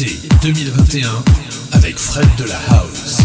Été 2021 avec Fred de la House.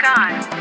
sky.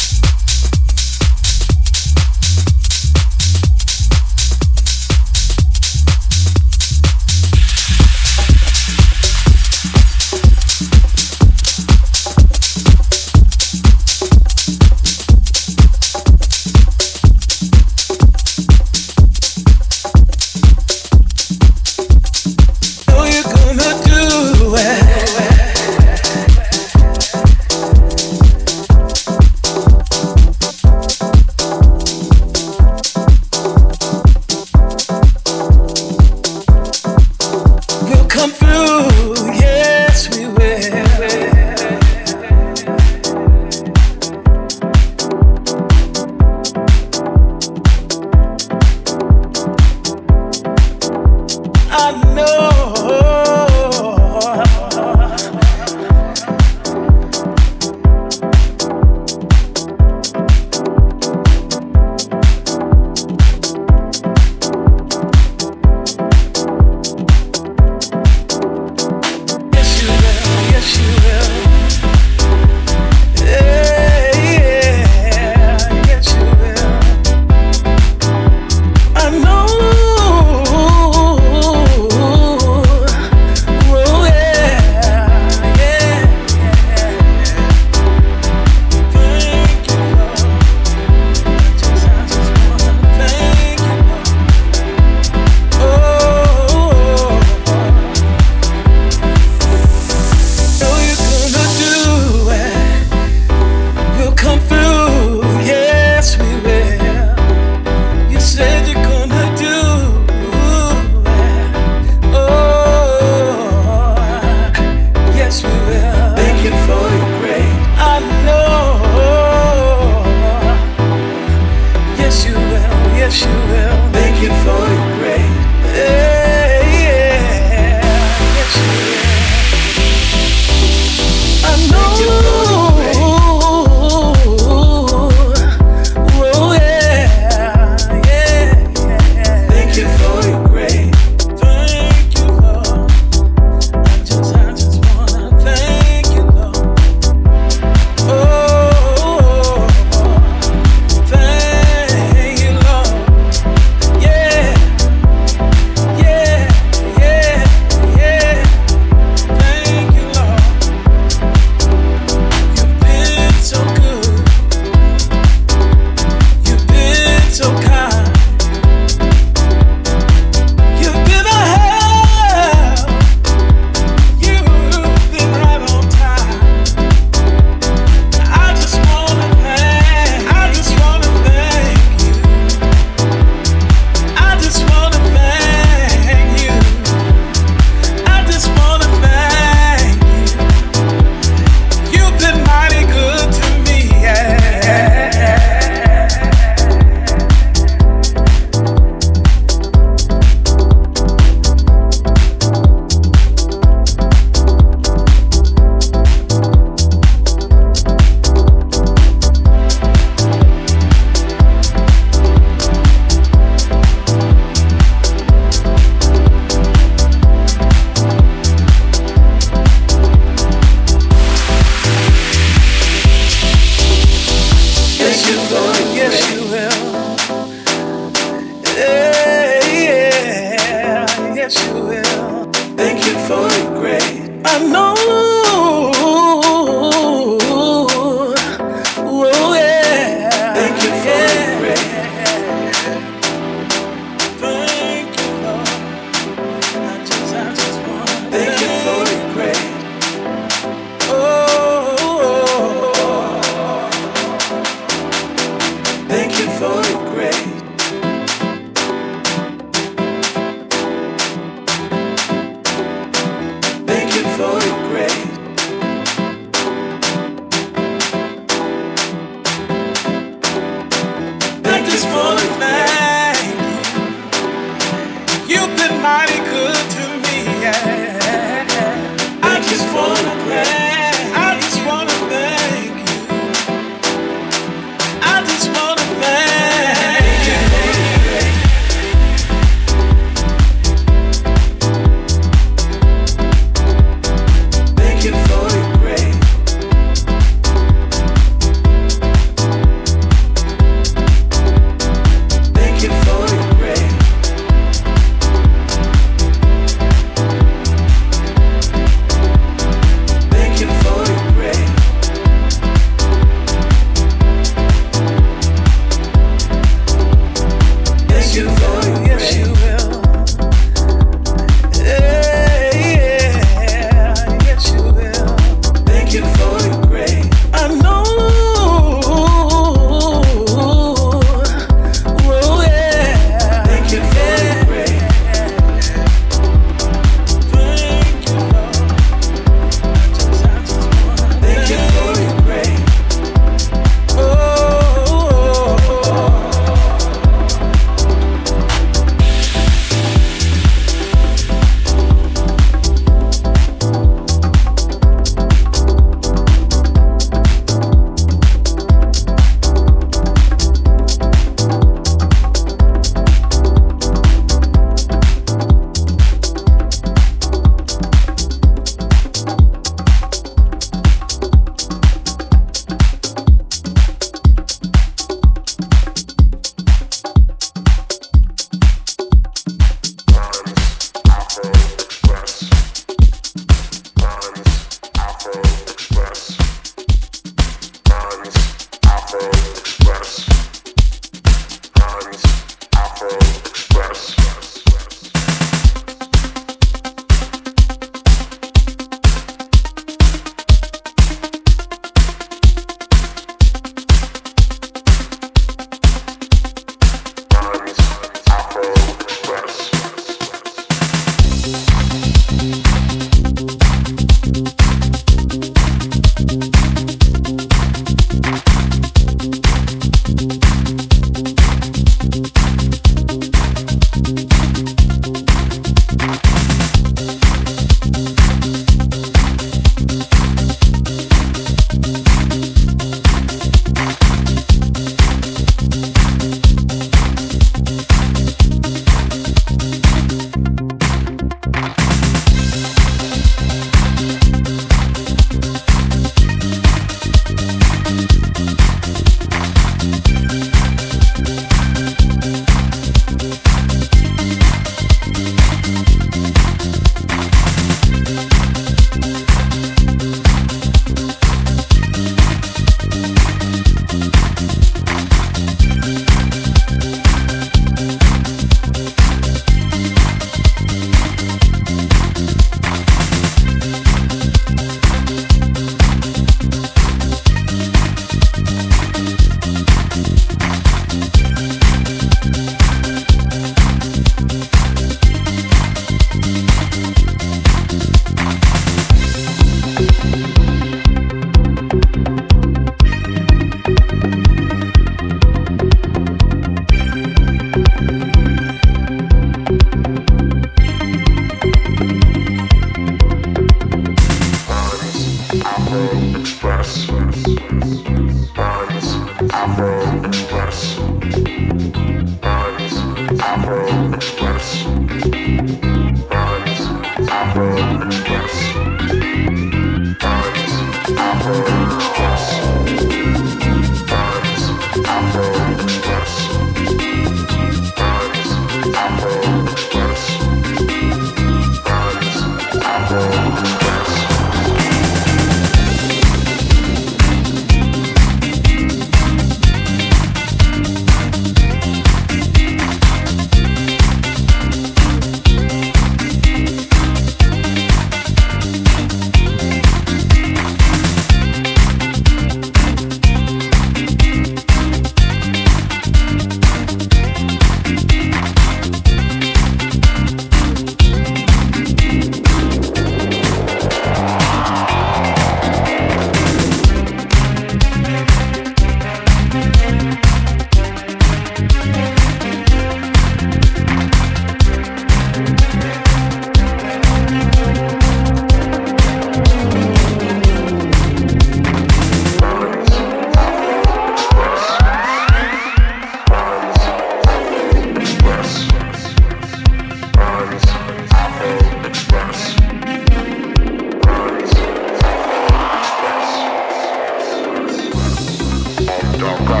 Joga.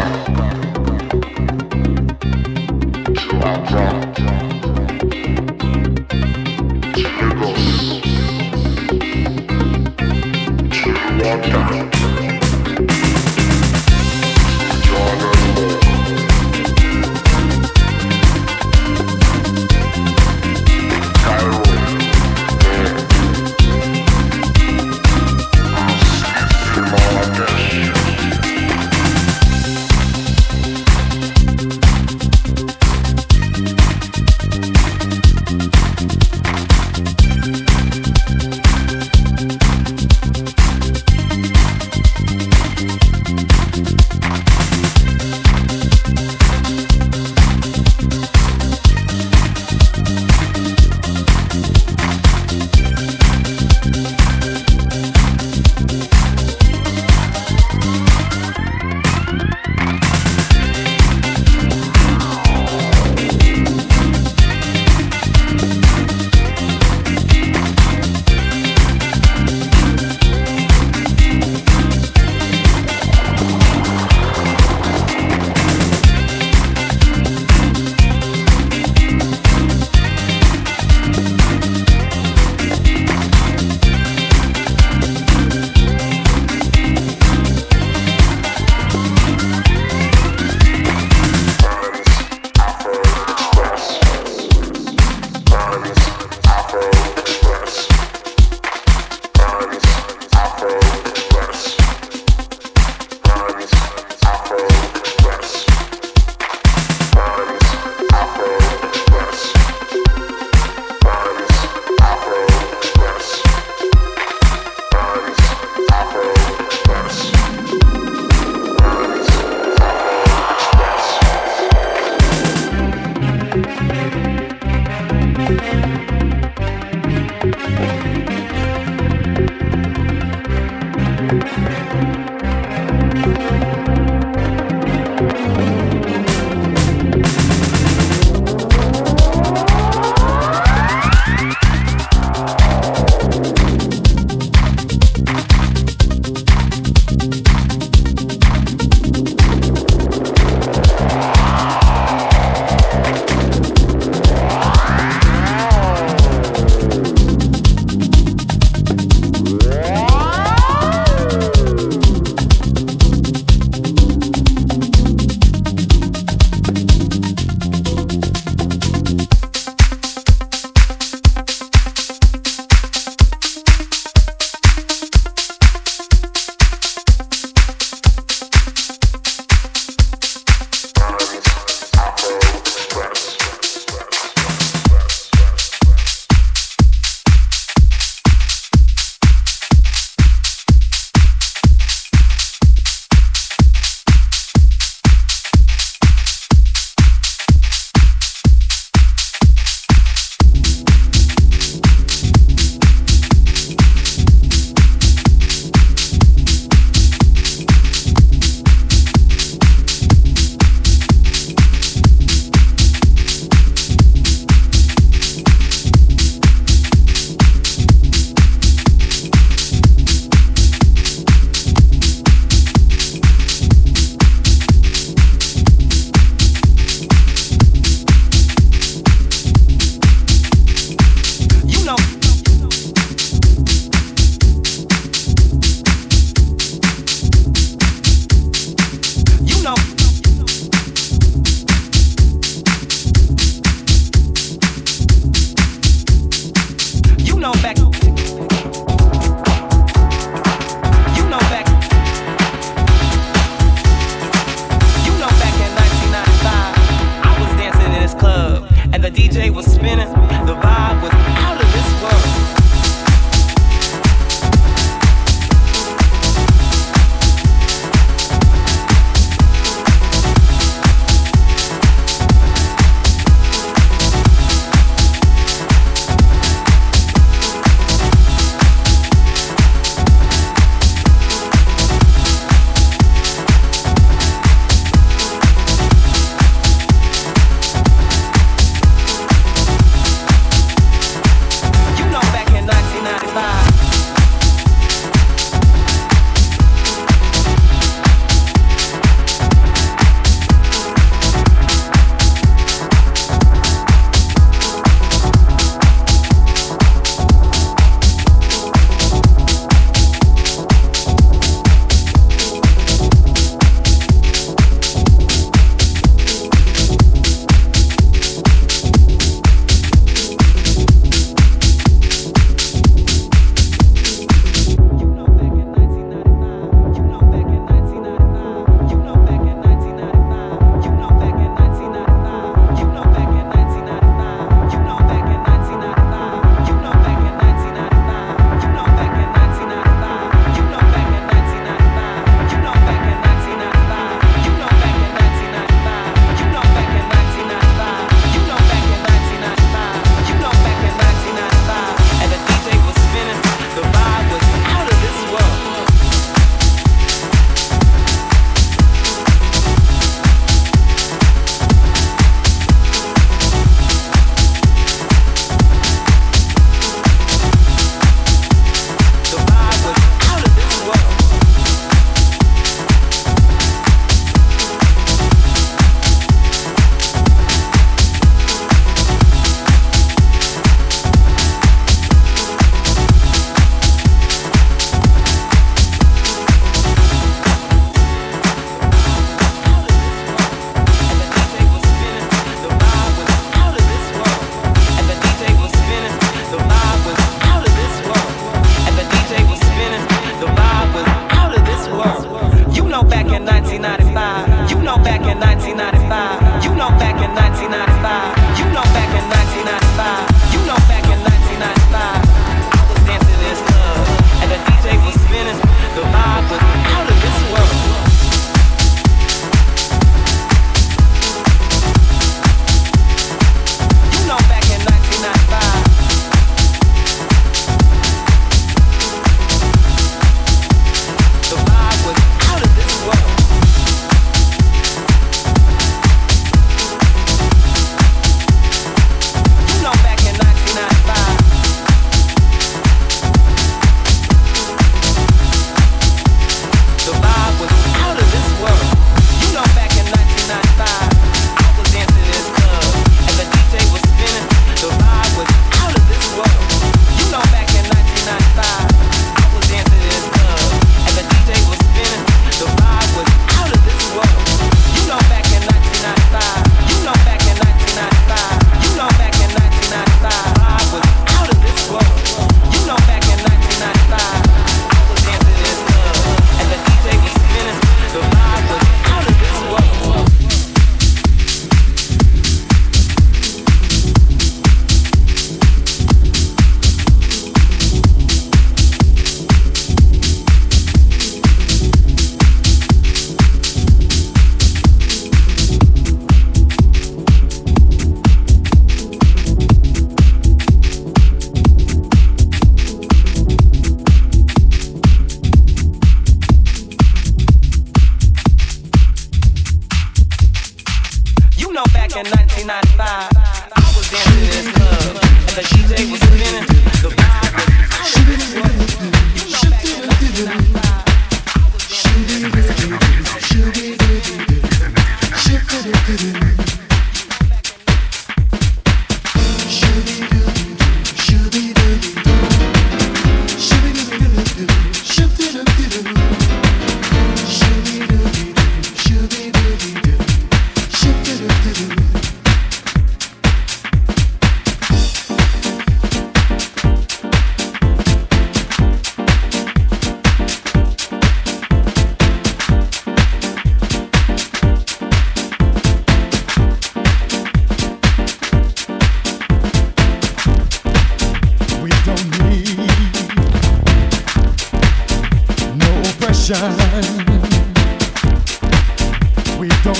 Joga.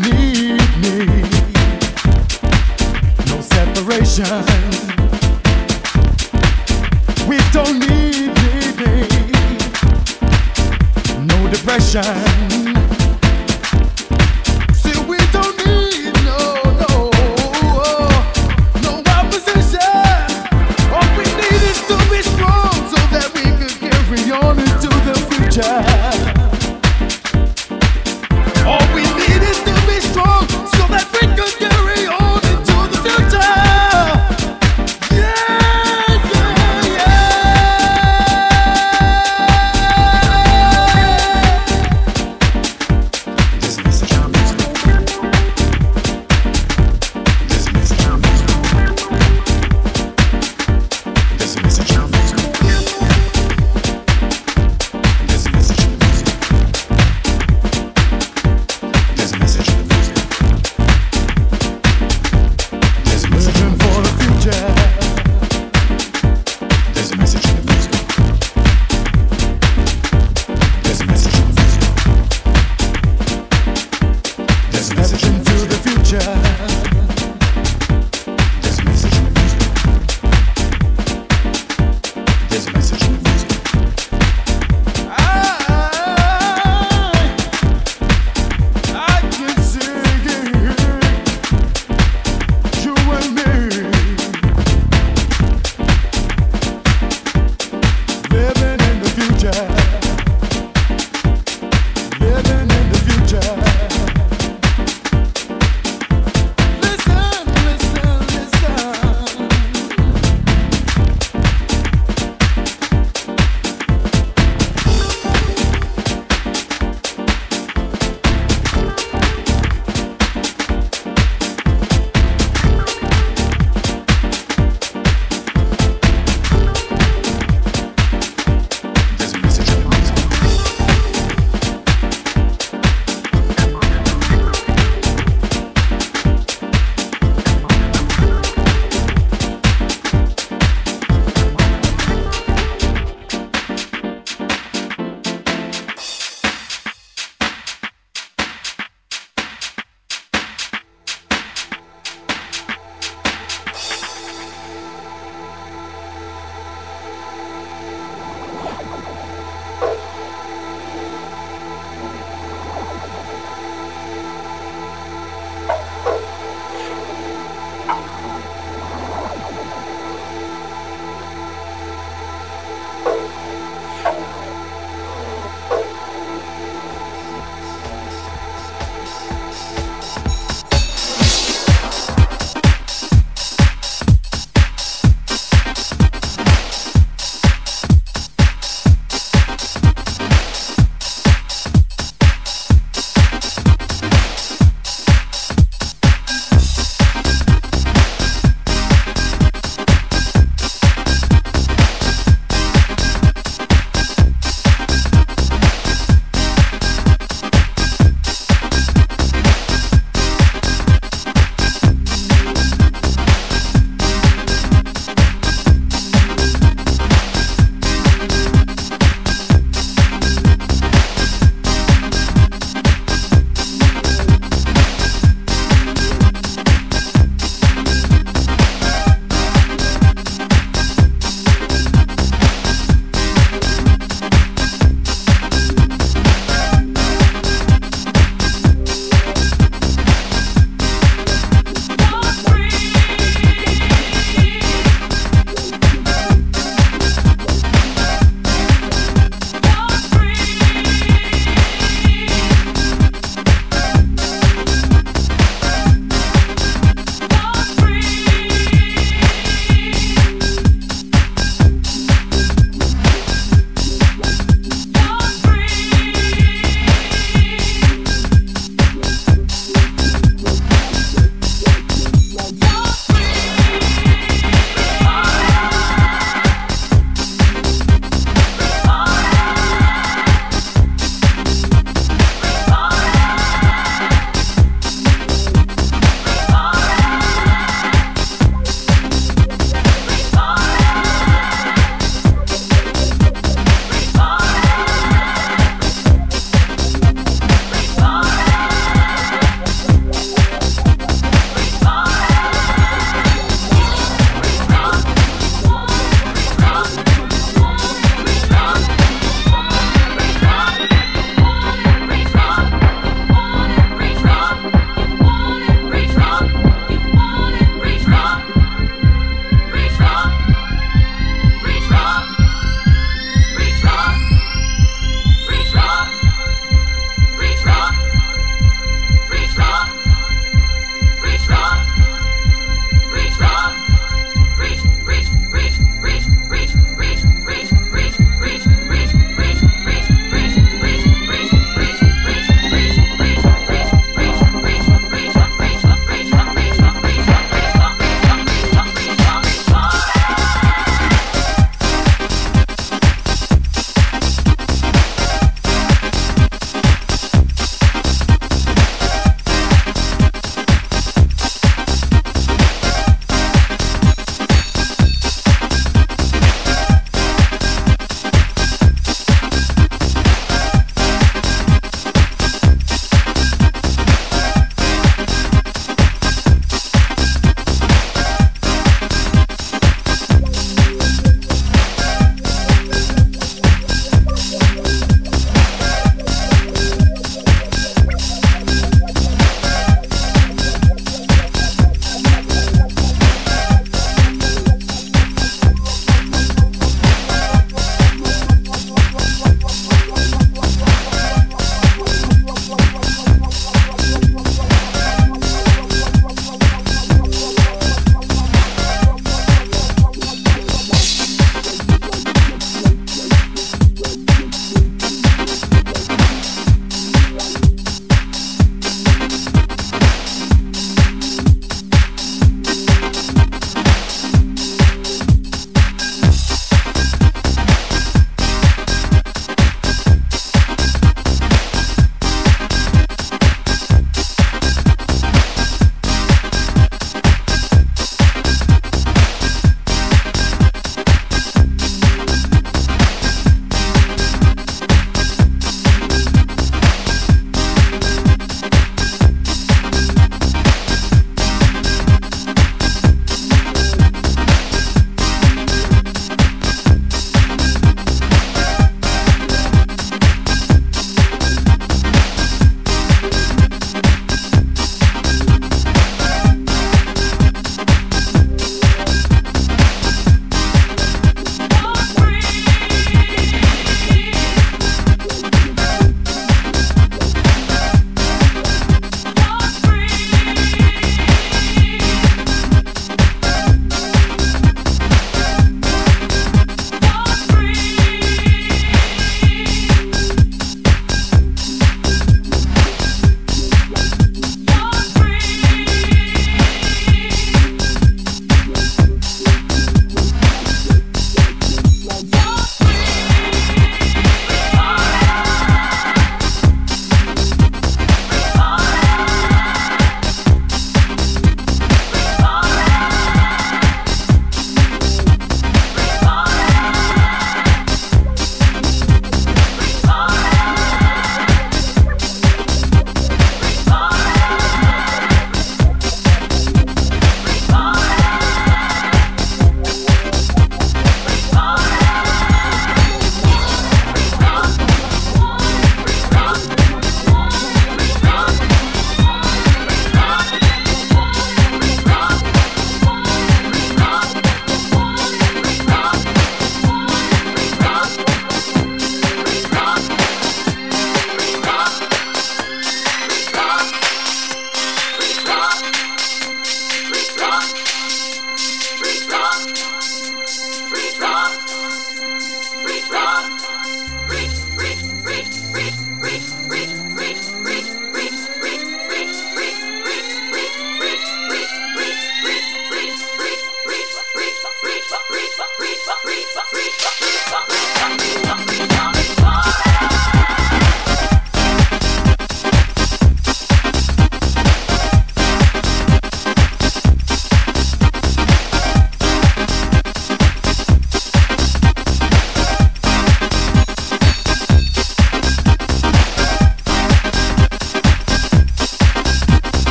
need me. No separation. We don't need, me. no depression.